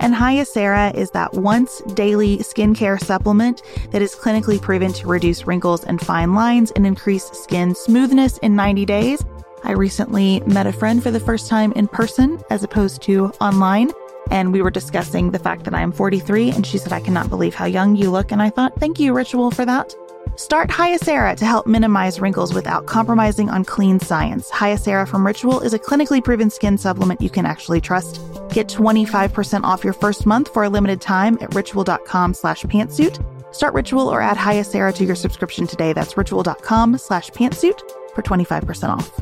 and Hyacera is that once daily skincare supplement that is clinically proven to reduce wrinkles and fine lines and increase skin smoothness in 90 days. I recently met a friend for the first time in person as opposed to online. And we were discussing the fact that I am 43, and she said, I cannot believe how young you look. And I thought, thank you, Ritual, for that. Start Hyacera to help minimize wrinkles without compromising on clean science. Hyacera from Ritual is a clinically proven skin supplement you can actually trust. Get 25% off your first month for a limited time at ritual.com slash pantsuit. Start Ritual or add Hyacera to your subscription today. That's ritual.com slash pantsuit for 25% off.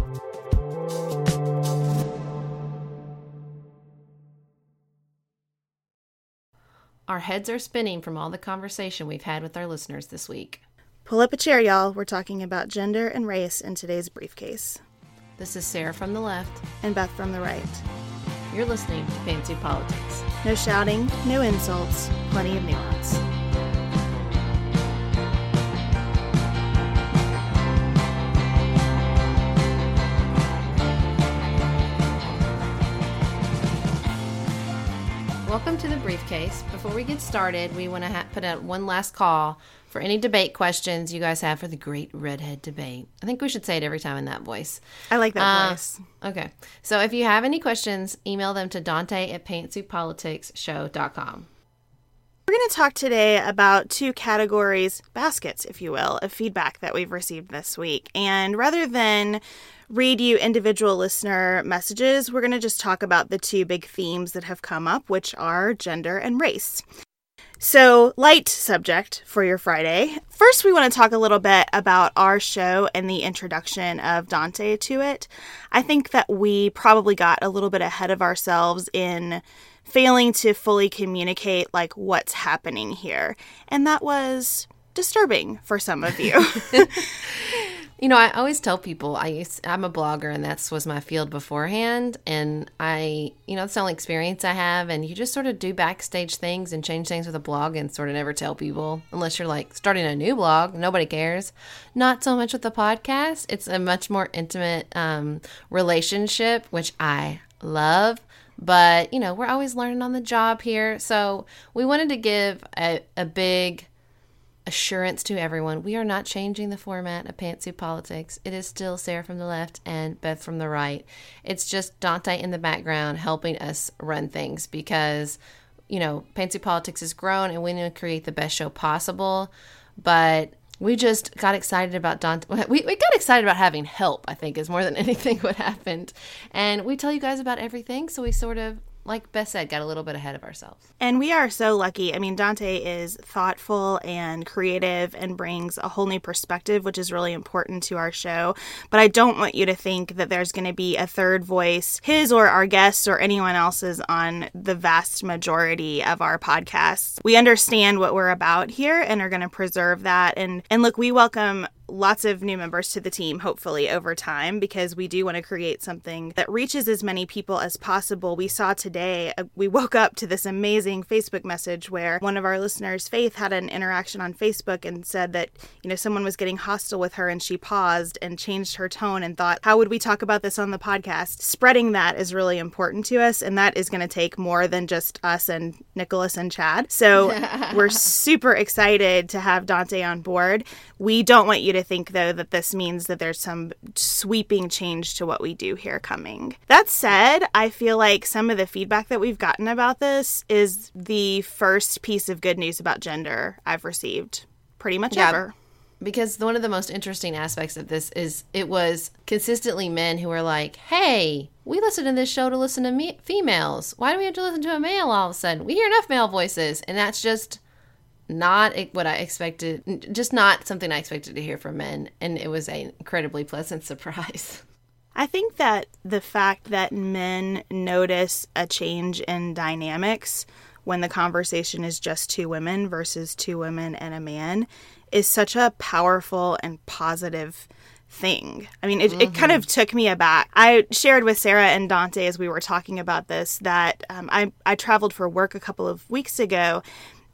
Our heads are spinning from all the conversation we've had with our listeners this week. Pull up a chair, y'all. We're talking about gender and race in today's briefcase. This is Sarah from the left. And Beth from the right. You're listening to Pantsuit Politics. No shouting, no insults, plenty of nuance. Welcome to the briefcase. Before we get started, we want to ha- put out one last call for any debate questions you guys have for the great redhead debate. I think we should say it every time in that voice. I like that uh, voice. Okay. So if you have any questions, email them to Dante at pantsuitpoliticsshow.com. We're going to talk today about two categories, baskets, if you will, of feedback that we've received this week. And rather than read you individual listener messages, we're going to just talk about the two big themes that have come up, which are gender and race. So, light subject for your Friday. First, we want to talk a little bit about our show and the introduction of Dante to it. I think that we probably got a little bit ahead of ourselves in failing to fully communicate like what's happening here. And that was disturbing for some of you. You know, I always tell people I used, I'm a blogger and that's was my field beforehand. And I, you know, it's the only experience I have. And you just sort of do backstage things and change things with a blog and sort of never tell people unless you're like starting a new blog. Nobody cares. Not so much with the podcast. It's a much more intimate um, relationship, which I love. But, you know, we're always learning on the job here. So we wanted to give a, a big, assurance to everyone we are not changing the format of Pantsuit Politics. It is still Sarah from the left and Beth from the right. It's just Dante in the background helping us run things because, you know, Pantsuit Politics has grown and we need to create the best show possible. But we just got excited about Dante. We, we got excited about having help, I think, is more than anything what happened. And we tell you guys about everything. So we sort of like Beth said, got a little bit ahead of ourselves. And we are so lucky. I mean, Dante is thoughtful and creative and brings a whole new perspective, which is really important to our show. But I don't want you to think that there's going to be a third voice, his or our guests or anyone else's, on the vast majority of our podcasts. We understand what we're about here and are going to preserve that. And and look, we welcome lots of new members to the team, hopefully, over time, because we do want to create something that reaches as many people as possible. We saw today, uh, we woke up to this amazing Facebook message where one of our listeners, Faith, had an interaction on Facebook and said that, you know, someone was getting hostile with her and she paused and changed her tone and thought, how would we talk about this on the podcast? Spreading that is really important to us, and that is going to take more than just us and Nicholas and Chad. So we're super excited to have Dante on board. We don't want you to think, though, that this means that there's some sweeping change to what we do here coming. That said, I feel like some of the feedback that we've gotten about this is the first piece of good news about gender I've received pretty much Yeah. ever. because one of the most interesting aspects of this is it was consistently men who were like, "Hey, we listen to this show to listen to me- females. Why do we have to listen to a male all of a sudden? We hear enough male voices." And that's just not what I expected, just not something I expected to hear from men, and it was an incredibly pleasant surprise. I think that the fact that men notice a change in dynamics when the conversation is just two women versus two women and a man is such a powerful and positive thing. I mean, it, it kind of took me aback. I shared with Sarah and Dante as we were talking about this that um, I, I traveled for work a couple of weeks ago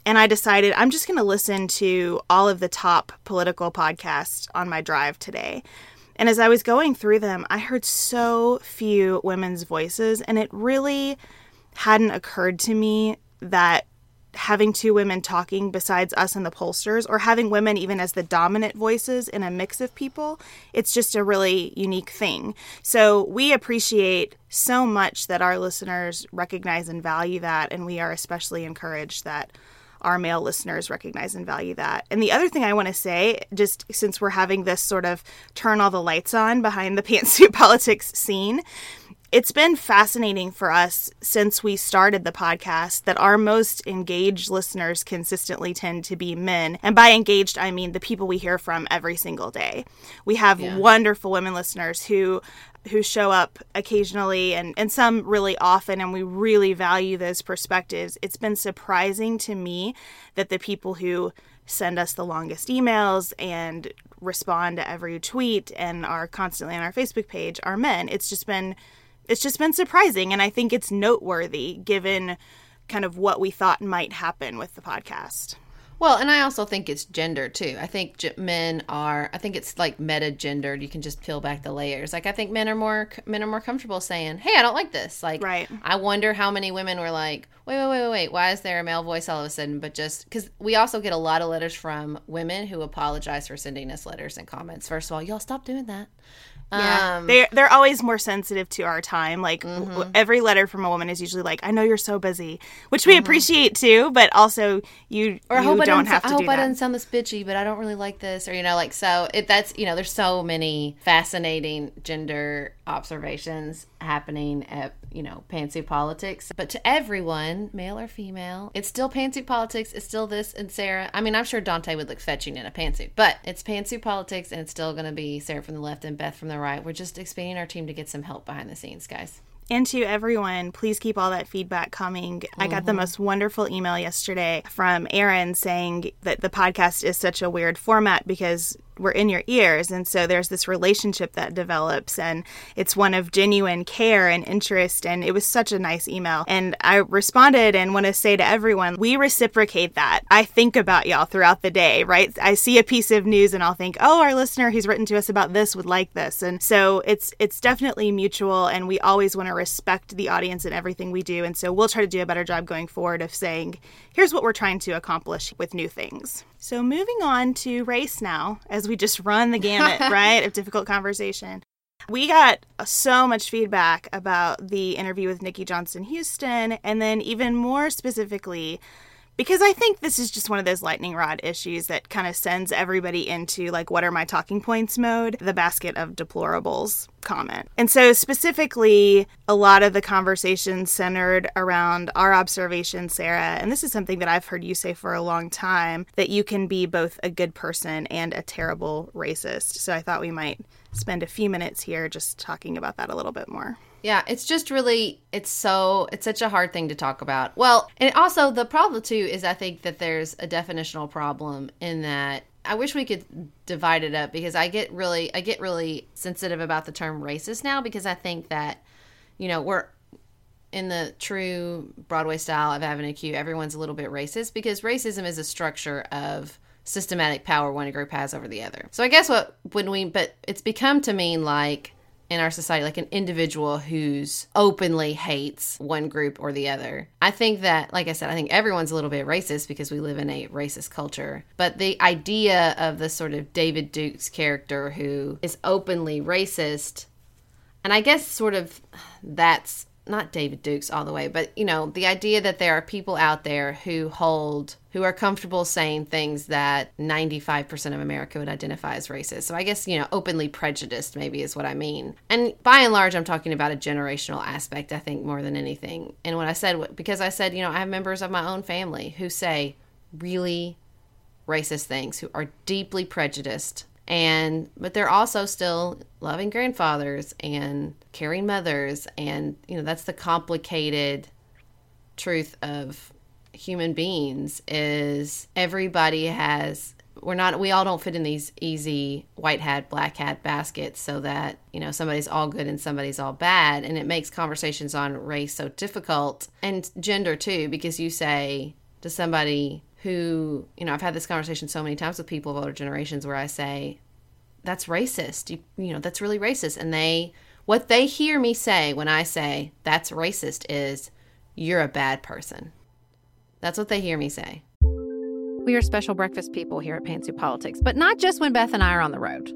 and I decided I'm just going to listen to all of the top political podcasts on my drive today. And as I was going through them, I heard so few women's voices, and it really hadn't occurred to me that having two women talking besides us and the pollsters, or having women even as the dominant voices in a mix of people, it's just a really unique thing. So we appreciate so much that our listeners recognize and value that, and we are especially encouraged that our male listeners recognize and value that. And the other thing I want to say, just since we're having this sort of turn all the lights on behind the pantsuit politics scene, it's been fascinating for us since we started the podcast that our most engaged listeners consistently tend to be men. And by engaged, I mean the people we hear from every single day. We have wonderful women listeners who who show up occasionally and, and some really often and we really value those perspectives. It's been surprising to me that the people who send us the longest emails and respond to every tweet and are constantly on our Facebook page are men. It's just been it's just been surprising and I think it's noteworthy given kind of what we thought might happen with the podcast. Well, and I also think it's gender too. I think men are. I think it's like meta gendered. You can just peel back the layers. Like I think men are more men are more comfortable saying, "Hey, I don't like this." Like, Right. I wonder how many women were like, "Wait, wait, wait, wait, wait. Why is there a male voice all of a sudden?" But just because we also get a lot of letters from women who apologize for sending us letters and comments. First of all, y'all stop doing that. Yeah, Um, they're they're always more sensitive to our time. Like w- every letter from a woman is usually like, "I know you're so busy," which we appreciate too. But also, you or I you hope I don't have to I hope do I didn't sound this bitchy, but I don't really like this, or you know, like so. It that's you know, there's so many fascinating gender observations happening at you know pantsuit politics. But to everyone, male or female, it's still pantsuit politics. It's still this and Sarah. I mean, I'm sure Dante would look fetching in a pantsuit, but it's pantsuit politics, and it's still going to be Sarah from the left and Beth from the right. We're just expanding our team to get some help behind the scenes, guys. And to everyone, please keep all that feedback coming. I got the mhm. most wonderful email yesterday from Aaron saying that the podcast is such a weird format because we're in your ears. And so there's this relationship that develops, and it's one of genuine care and interest. And it was such a nice email. And I responded and want to say to everyone, we reciprocate that. I think about y'all throughout the day, right? I see a piece of news and I'll think, oh, our listener who's written to us about this would like this. And so it's it's definitely mutual and we always want to respect the audience and everything we do. And so we'll try to do a better job going forward of saying, here's what we're trying to accomplish with new things. So moving on to race now, as we just run the gamut, right, of difficult conversation. We got so much feedback about the interview with Nikki Johnson Huston, and then even more specifically, because I think this is just one of those lightning rod issues that kind of sends everybody into like, what are my talking points mode? The basket of deplorables comment. And so, specifically, a lot of the conversation centered around our observation, Sarah, and this is something that I've heard you say for a long time that you can be both a good person and a terrible racist. So, I thought we might spend a few minutes here just talking about that a little bit more. Yeah, it's just really it's so it's such a hard thing to talk about. Well, and also the problem too is I think that there's a definitional problem in that I wish we could divide it up because I get really I get really sensitive about the term racist now because I think that you know we're in the true Broadway style of Avenue Q everyone's a little bit racist because racism is a structure of systematic power one group has over the other. So I guess what when we but it's become to mean like in our society like an individual who's openly hates one group or the other. I think that like I said I think everyone's a little bit racist because we live in a racist culture. But the idea of the sort of David Duke's character who is openly racist and I guess sort of that's not David Dukes all the way, but you know, the idea that there are people out there who hold who are comfortable saying things that 95% of America would identify as racist. So I guess, you know, openly prejudiced maybe is what I mean. And by and large, I'm talking about a generational aspect, I think, more than anything. And what I said, because I said, you know, I have members of my own family who say really racist things, who are deeply prejudiced and but they're also still loving grandfathers and caring mothers. And you know that's the complicated truth of human beings is everybody has we're not we all don't fit in these easy white hat black hat baskets so that you know somebody's all good and somebody's all bad. And it makes conversations on race so difficult. And gender too because you say to somebody who, you know, I've had this conversation so many times with people of older generations where I say, that's racist. You, you know, that's really racist. And they, what they hear me say when I say that's racist is, you're a bad person. That's what they hear me say. We are special breakfast people here at Pantsuit Politics, but not just when Beth and I are on the road.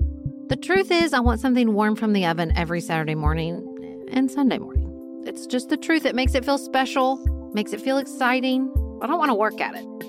The truth is, I want something warm from the oven every Saturday morning and Sunday morning. It's just the truth. It makes it feel special, makes it feel exciting. I don't want to work at it.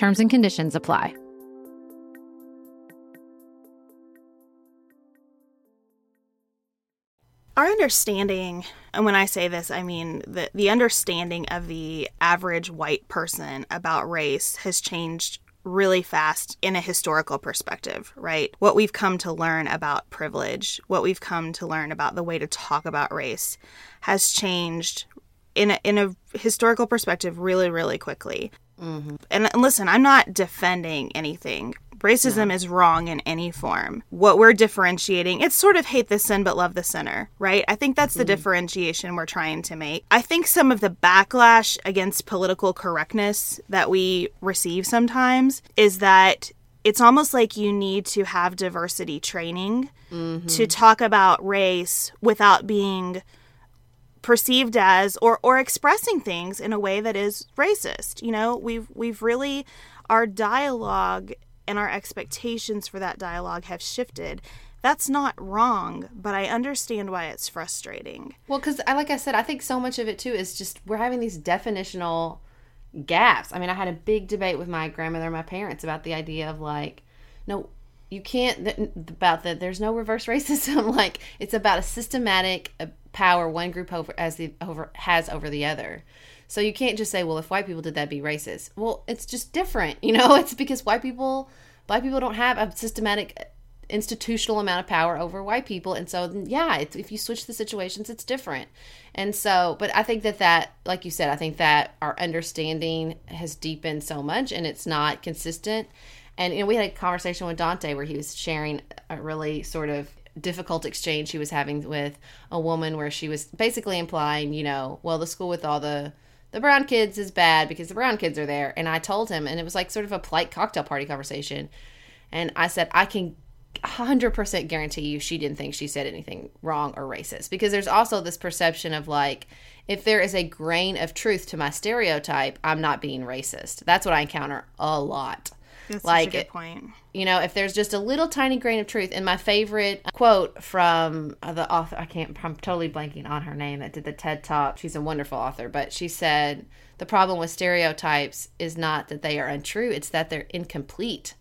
Terms and conditions apply. our understanding, and when I say this, I mean the, the understanding of the average white person about race has changed really fast in a historical perspective, right? What we've come to learn about privilege, what we've come to learn about the way to talk about race has changed in a, in a historical perspective really, really quickly. Mm-hmm. And, and listen, I'm not defending anything Racism is wrong in any form. What we're differentiating, it's sort of hate the sin but love the sinner, right? I think that's the mm-hmm. differentiation we're trying to make. I think some of the backlash against political correctness that we receive sometimes is that it's almost like you need to have diversity training mm-hmm. to talk about race without being perceived as or or expressing things in a way that is racist. You know, we've we've really our dialogue and our expectations for that dialogue have shifted. That's not wrong, but I understand why it's frustrating. Well, because like I said, I think so much of it too is just we're having these definitional gaps. I mean, I had a big debate with my grandmother and my parents about the idea of like, no, you can't about that. There's no reverse racism. like it's about a systematic power one group over as the over has over the other. So you can't just say, well, if white people did that, be racist. Well, it's just different, you know. It's because white people, black people don't have a systematic uh, institutional amount of power over white people and so yeah if you switch the situations it's different and so but i think that that like you said i think that our understanding has deepened so much and it's not consistent and you know we had a conversation with dante where he was sharing a really sort of difficult exchange he was having with a woman where she was basically implying you know well the school with all the the brown kids is bad because the brown kids are there. And I told him, and it was like sort of a polite cocktail party conversation. And I said, I can 100% guarantee you she didn't think she said anything wrong or racist because there's also this perception of like, if there is a grain of truth to my stereotype, I'm not being racist. That's what I encounter a lot. That's like, a good point. You know, if there's just a little tiny grain of truth, and my favorite quote from uh, the author, I can't, I'm totally blanking on her name that did the TED Talk. She's a wonderful author, but she said, the problem with stereotypes is not that they are untrue, it's that they're incomplete.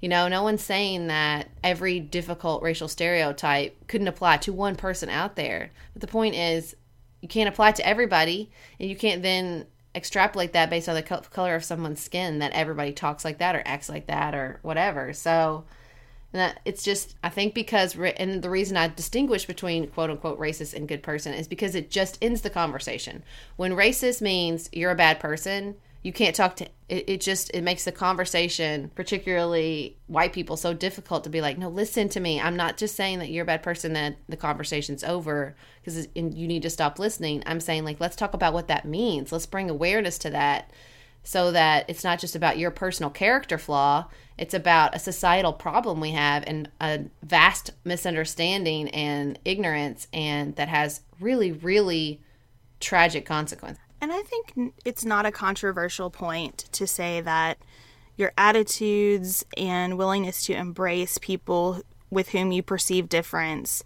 You know, no one's saying that every difficult racial stereotype couldn't apply to one person out there. But the point is, you can't apply to everybody, and you can't then extrapolate that based on the color of someone's skin that everybody talks like that or acts like that or whatever. So it's just I think because and the reason I distinguish between quote unquote racist and good person is because it just ends the conversation. When racist means you're a bad person, you can't talk to it, it just it makes the conversation particularly white people so difficult to be like no listen to me. I'm not just saying that you're a bad person that the conversation's over because you need to stop listening. I'm saying like let's talk about what that means. Let's bring awareness to that so that it's not just about your personal character flaw. It's about a societal problem we have and a vast misunderstanding and ignorance and that has really really tragic consequences and I think it's not a controversial point to say that your attitudes and willingness to embrace people with whom you perceive difference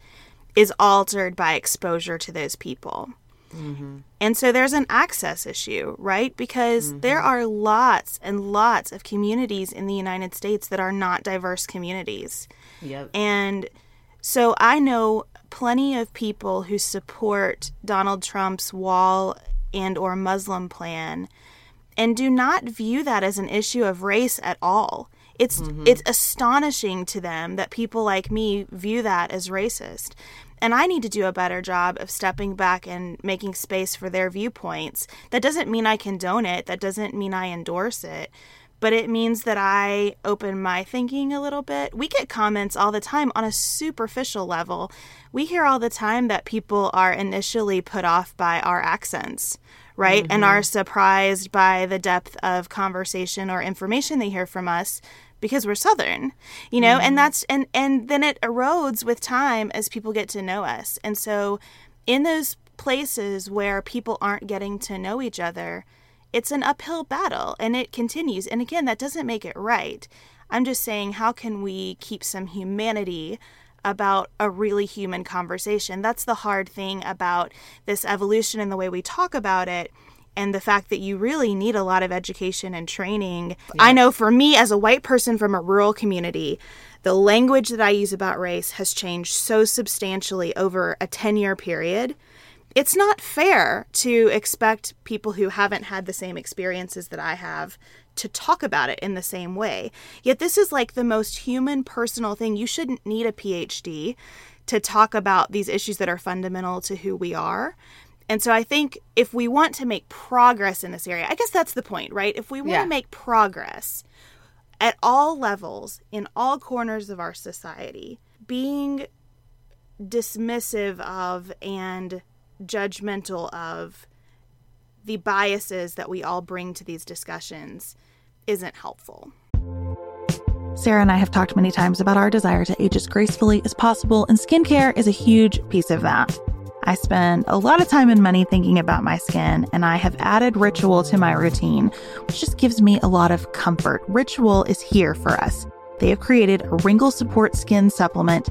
is altered by exposure to those people. Mm-hmm. And so there's an access issue, right? Because mm-hmm. there are lots and lots of communities in the United States that are not diverse communities. Yep. And so I know plenty of people who support Donald Trump's wall and or Muslim plan and do not view that as an issue of race at all. It's mm-hmm. it's astonishing to them that people like me view that as racist. And I need to do a better job of stepping back and making space for their viewpoints. That doesn't mean I condone it, that doesn't mean I endorse it, but it means that I open my thinking a little bit. We get comments all the time on a superficial level. We hear all the time that people are initially put off by our accents right? Mm-hmm. And are surprised by the depth of conversation or information they hear from us because we're southern you know mm-hmm. and that's and and then it erodes with time as people get to know us and so in those places where people aren't getting to know each other it's an uphill battle and it continues and again that doesn't make it right i'm just saying how can we keep some humanity about a really human conversation. That's the hard thing about this evolution and the way we talk about it and the fact that you really need a lot of education and training. Yeah. I know for me as a white person from a rural community, the language that I use about race has changed so substantially over a 10 year period. It's not fair to expect people who haven't had the same experiences that I have to talk about it in the same way. Yet, this is like the most human, personal thing. You shouldn't need a PhD to talk about these issues that are fundamental to who we are. And so I think if we want to make progress in this area, I guess that's the point, right? If we want Yeah. to make progress at all levels, in all corners of our society, being dismissive of and judgmental of the biases that we all bring to these discussions isn't helpful. Sarah and I have talked many times about our desire to age as gracefully as possible, and skincare is a huge piece of that. I spend a lot of time and money thinking about my skin, and I have added Ritual to my routine, which just gives me a lot of comfort. Ritual is here for us. They have created a wrinkle support skin supplement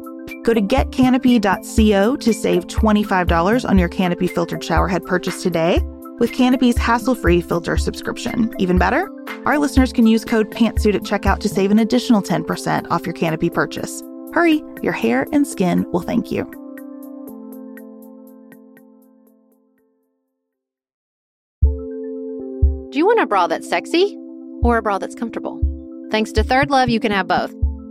Go to getcanopy.co to save $25 on your Canopy filtered showerhead purchase today with Canopy's hassle-free filter subscription. Even better, our listeners can use code PANTSUIT at checkout to save an additional 10% off your Canopy purchase. Hurry, your hair and skin will thank you. Do you want a bra that's sexy or a bra that's comfortable? Thanks to Third Love, you can have both.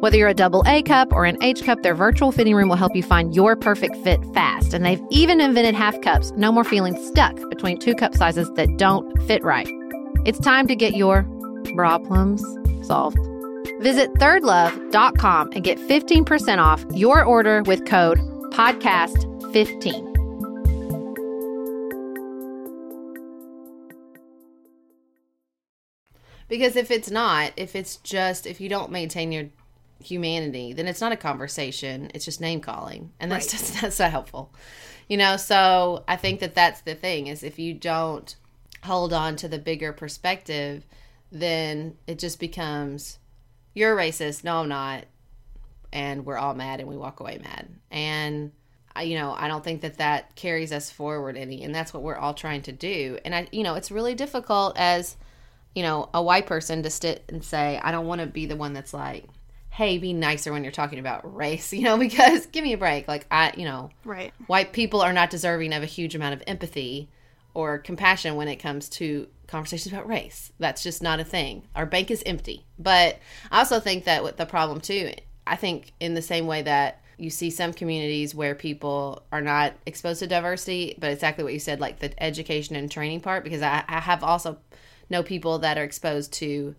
whether you're a double A cup or an H cup, their virtual fitting room will help you find your perfect fit fast. And they've even invented half cups. No more feeling stuck between two cup sizes that don't fit right. It's time to get your problems solved. Visit thirdlove.com and get 15% off your order with code podcast15. Because if it's not, if it's just if you don't maintain your humanity, then it's not a conversation. It's just name calling, and that's just that's not helpful. You know, so I think that that's the thing is if you don't hold on to the bigger perspective, then it just becomes you're racist. No, I'm not, and we're all mad, and we walk away mad. And you know, I don't think that that carries us forward any, and that's what we're all trying to do. And I, you know, it's really difficult as you know, a white person to sit and say, I don't want to be the one that's like, hey, be nicer when you're talking about race, you know, because give me a break. Like, I, you know, Right. white people are not deserving of a huge amount of empathy or compassion when it comes to conversations about race. That's just not a thing. Our bank is empty. But I also think that with the problem too, I think in the same way that you see some communities where people are not exposed to diversity, but exactly what you said, like the education and training part, because I, I have also know people that are exposed to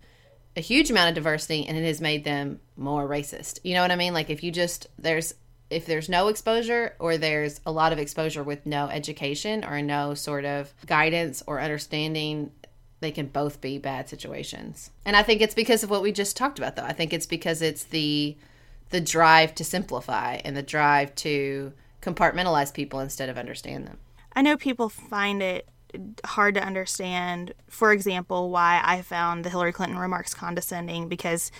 a huge amount of diversity and it has made them more racist. You know what I mean? Like if you just there's if there's no exposure or there's a lot of exposure with no education or no sort of guidance or understanding they can both be bad situations. And I think it's because of what we just talked about though. I think it's because it's the the drive to simplify and the drive to compartmentalize people instead of understand them. I know people find it hard to understand, for example, why I found the Hillary Clinton remarks condescending because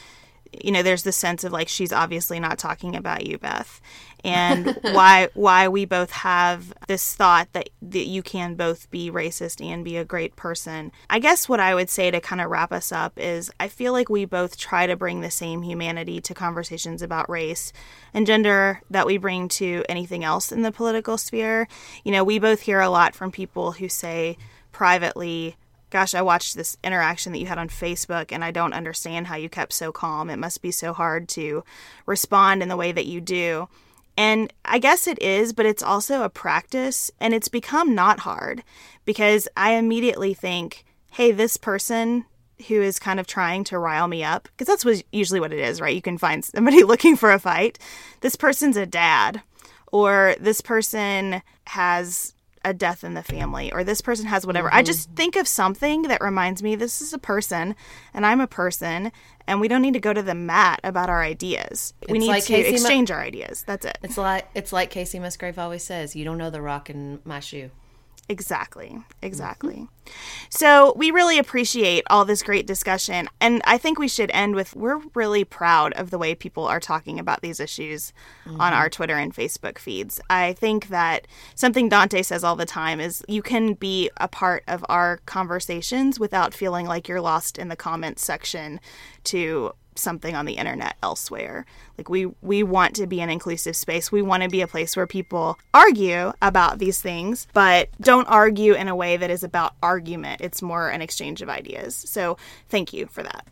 you know there's this sense of like she's obviously not talking about you beth. And why why we both have this thought that that you can both be racist and be a great person. I guess what i would say to kind of wrap us up is i feel like we both try to bring the same humanity to conversations about race and gender that we bring to anything else in the political sphere. You know we both hear a lot from people who say privately gosh, I watched this interaction that you had on Facebook and I don't understand how you kept so calm. It must be so hard to respond in the way that you do. And I guess it is, but it's also a practice and it's become not hard because I immediately think, hey, this person who is kind of trying to rile me up, because that's what, usually what it is, right? You can find somebody looking for a fight. This person's a dad, or this person has a death in the family or this person has whatever. Mm-hmm. I just think of something that reminds me this is a person and I'm a person and we don't need to go to the mat about our ideas. It's we need like to Casey exchange Ma- our ideas. That's it. It's like it's like Kacey Musgrave always says, you don't know the rock in my shoe. Exactly. Exactly. Mm-hmm. So, we really appreciate all this great discussion. And I think we should end with we're really proud of the way people are talking about these issues mm-hmm. on our Twitter and Facebook feeds. I think that something Dante says all the time is you can be a part of our conversations without feeling like you're lost in the comments section to something on the internet elsewhere. Like we we want to be an inclusive space. We want to be a place where people argue about these things, but don't argue in a way that is about argument. It's more an exchange of ideas. So, thank you for that.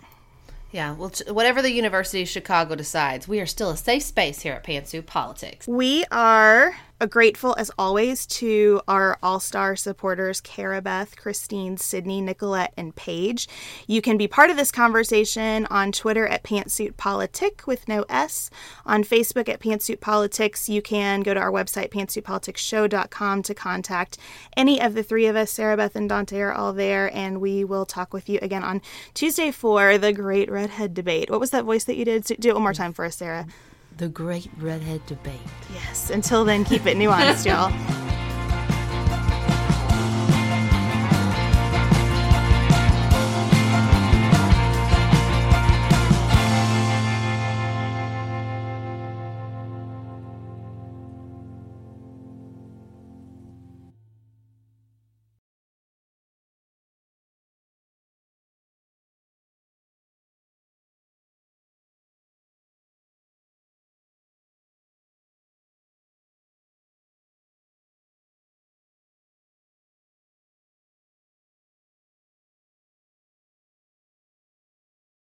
Yeah, well, whatever the University of Chicago decides, we are still a safe space here at Pantsuit Politics. We are grateful, as always, to our all star supporters, Carabeth, Christine, Sydney, Nicolette, and Paige. You can be part of this conversation on Twitter at Pantsuit Politic with no S. On Facebook at Pantsuit Politics. You can go to our website, pantsuitpoliticsshow.com, to contact any of the three of us. Sarah Beth and Dante are all there, and we will talk with you again on Tuesday for the Great Redhead Debate. What was that voice that you did? Do it one more time for us, Sarah. The Great Redhead Debate. Yes. Until then, keep it nuanced, y'all.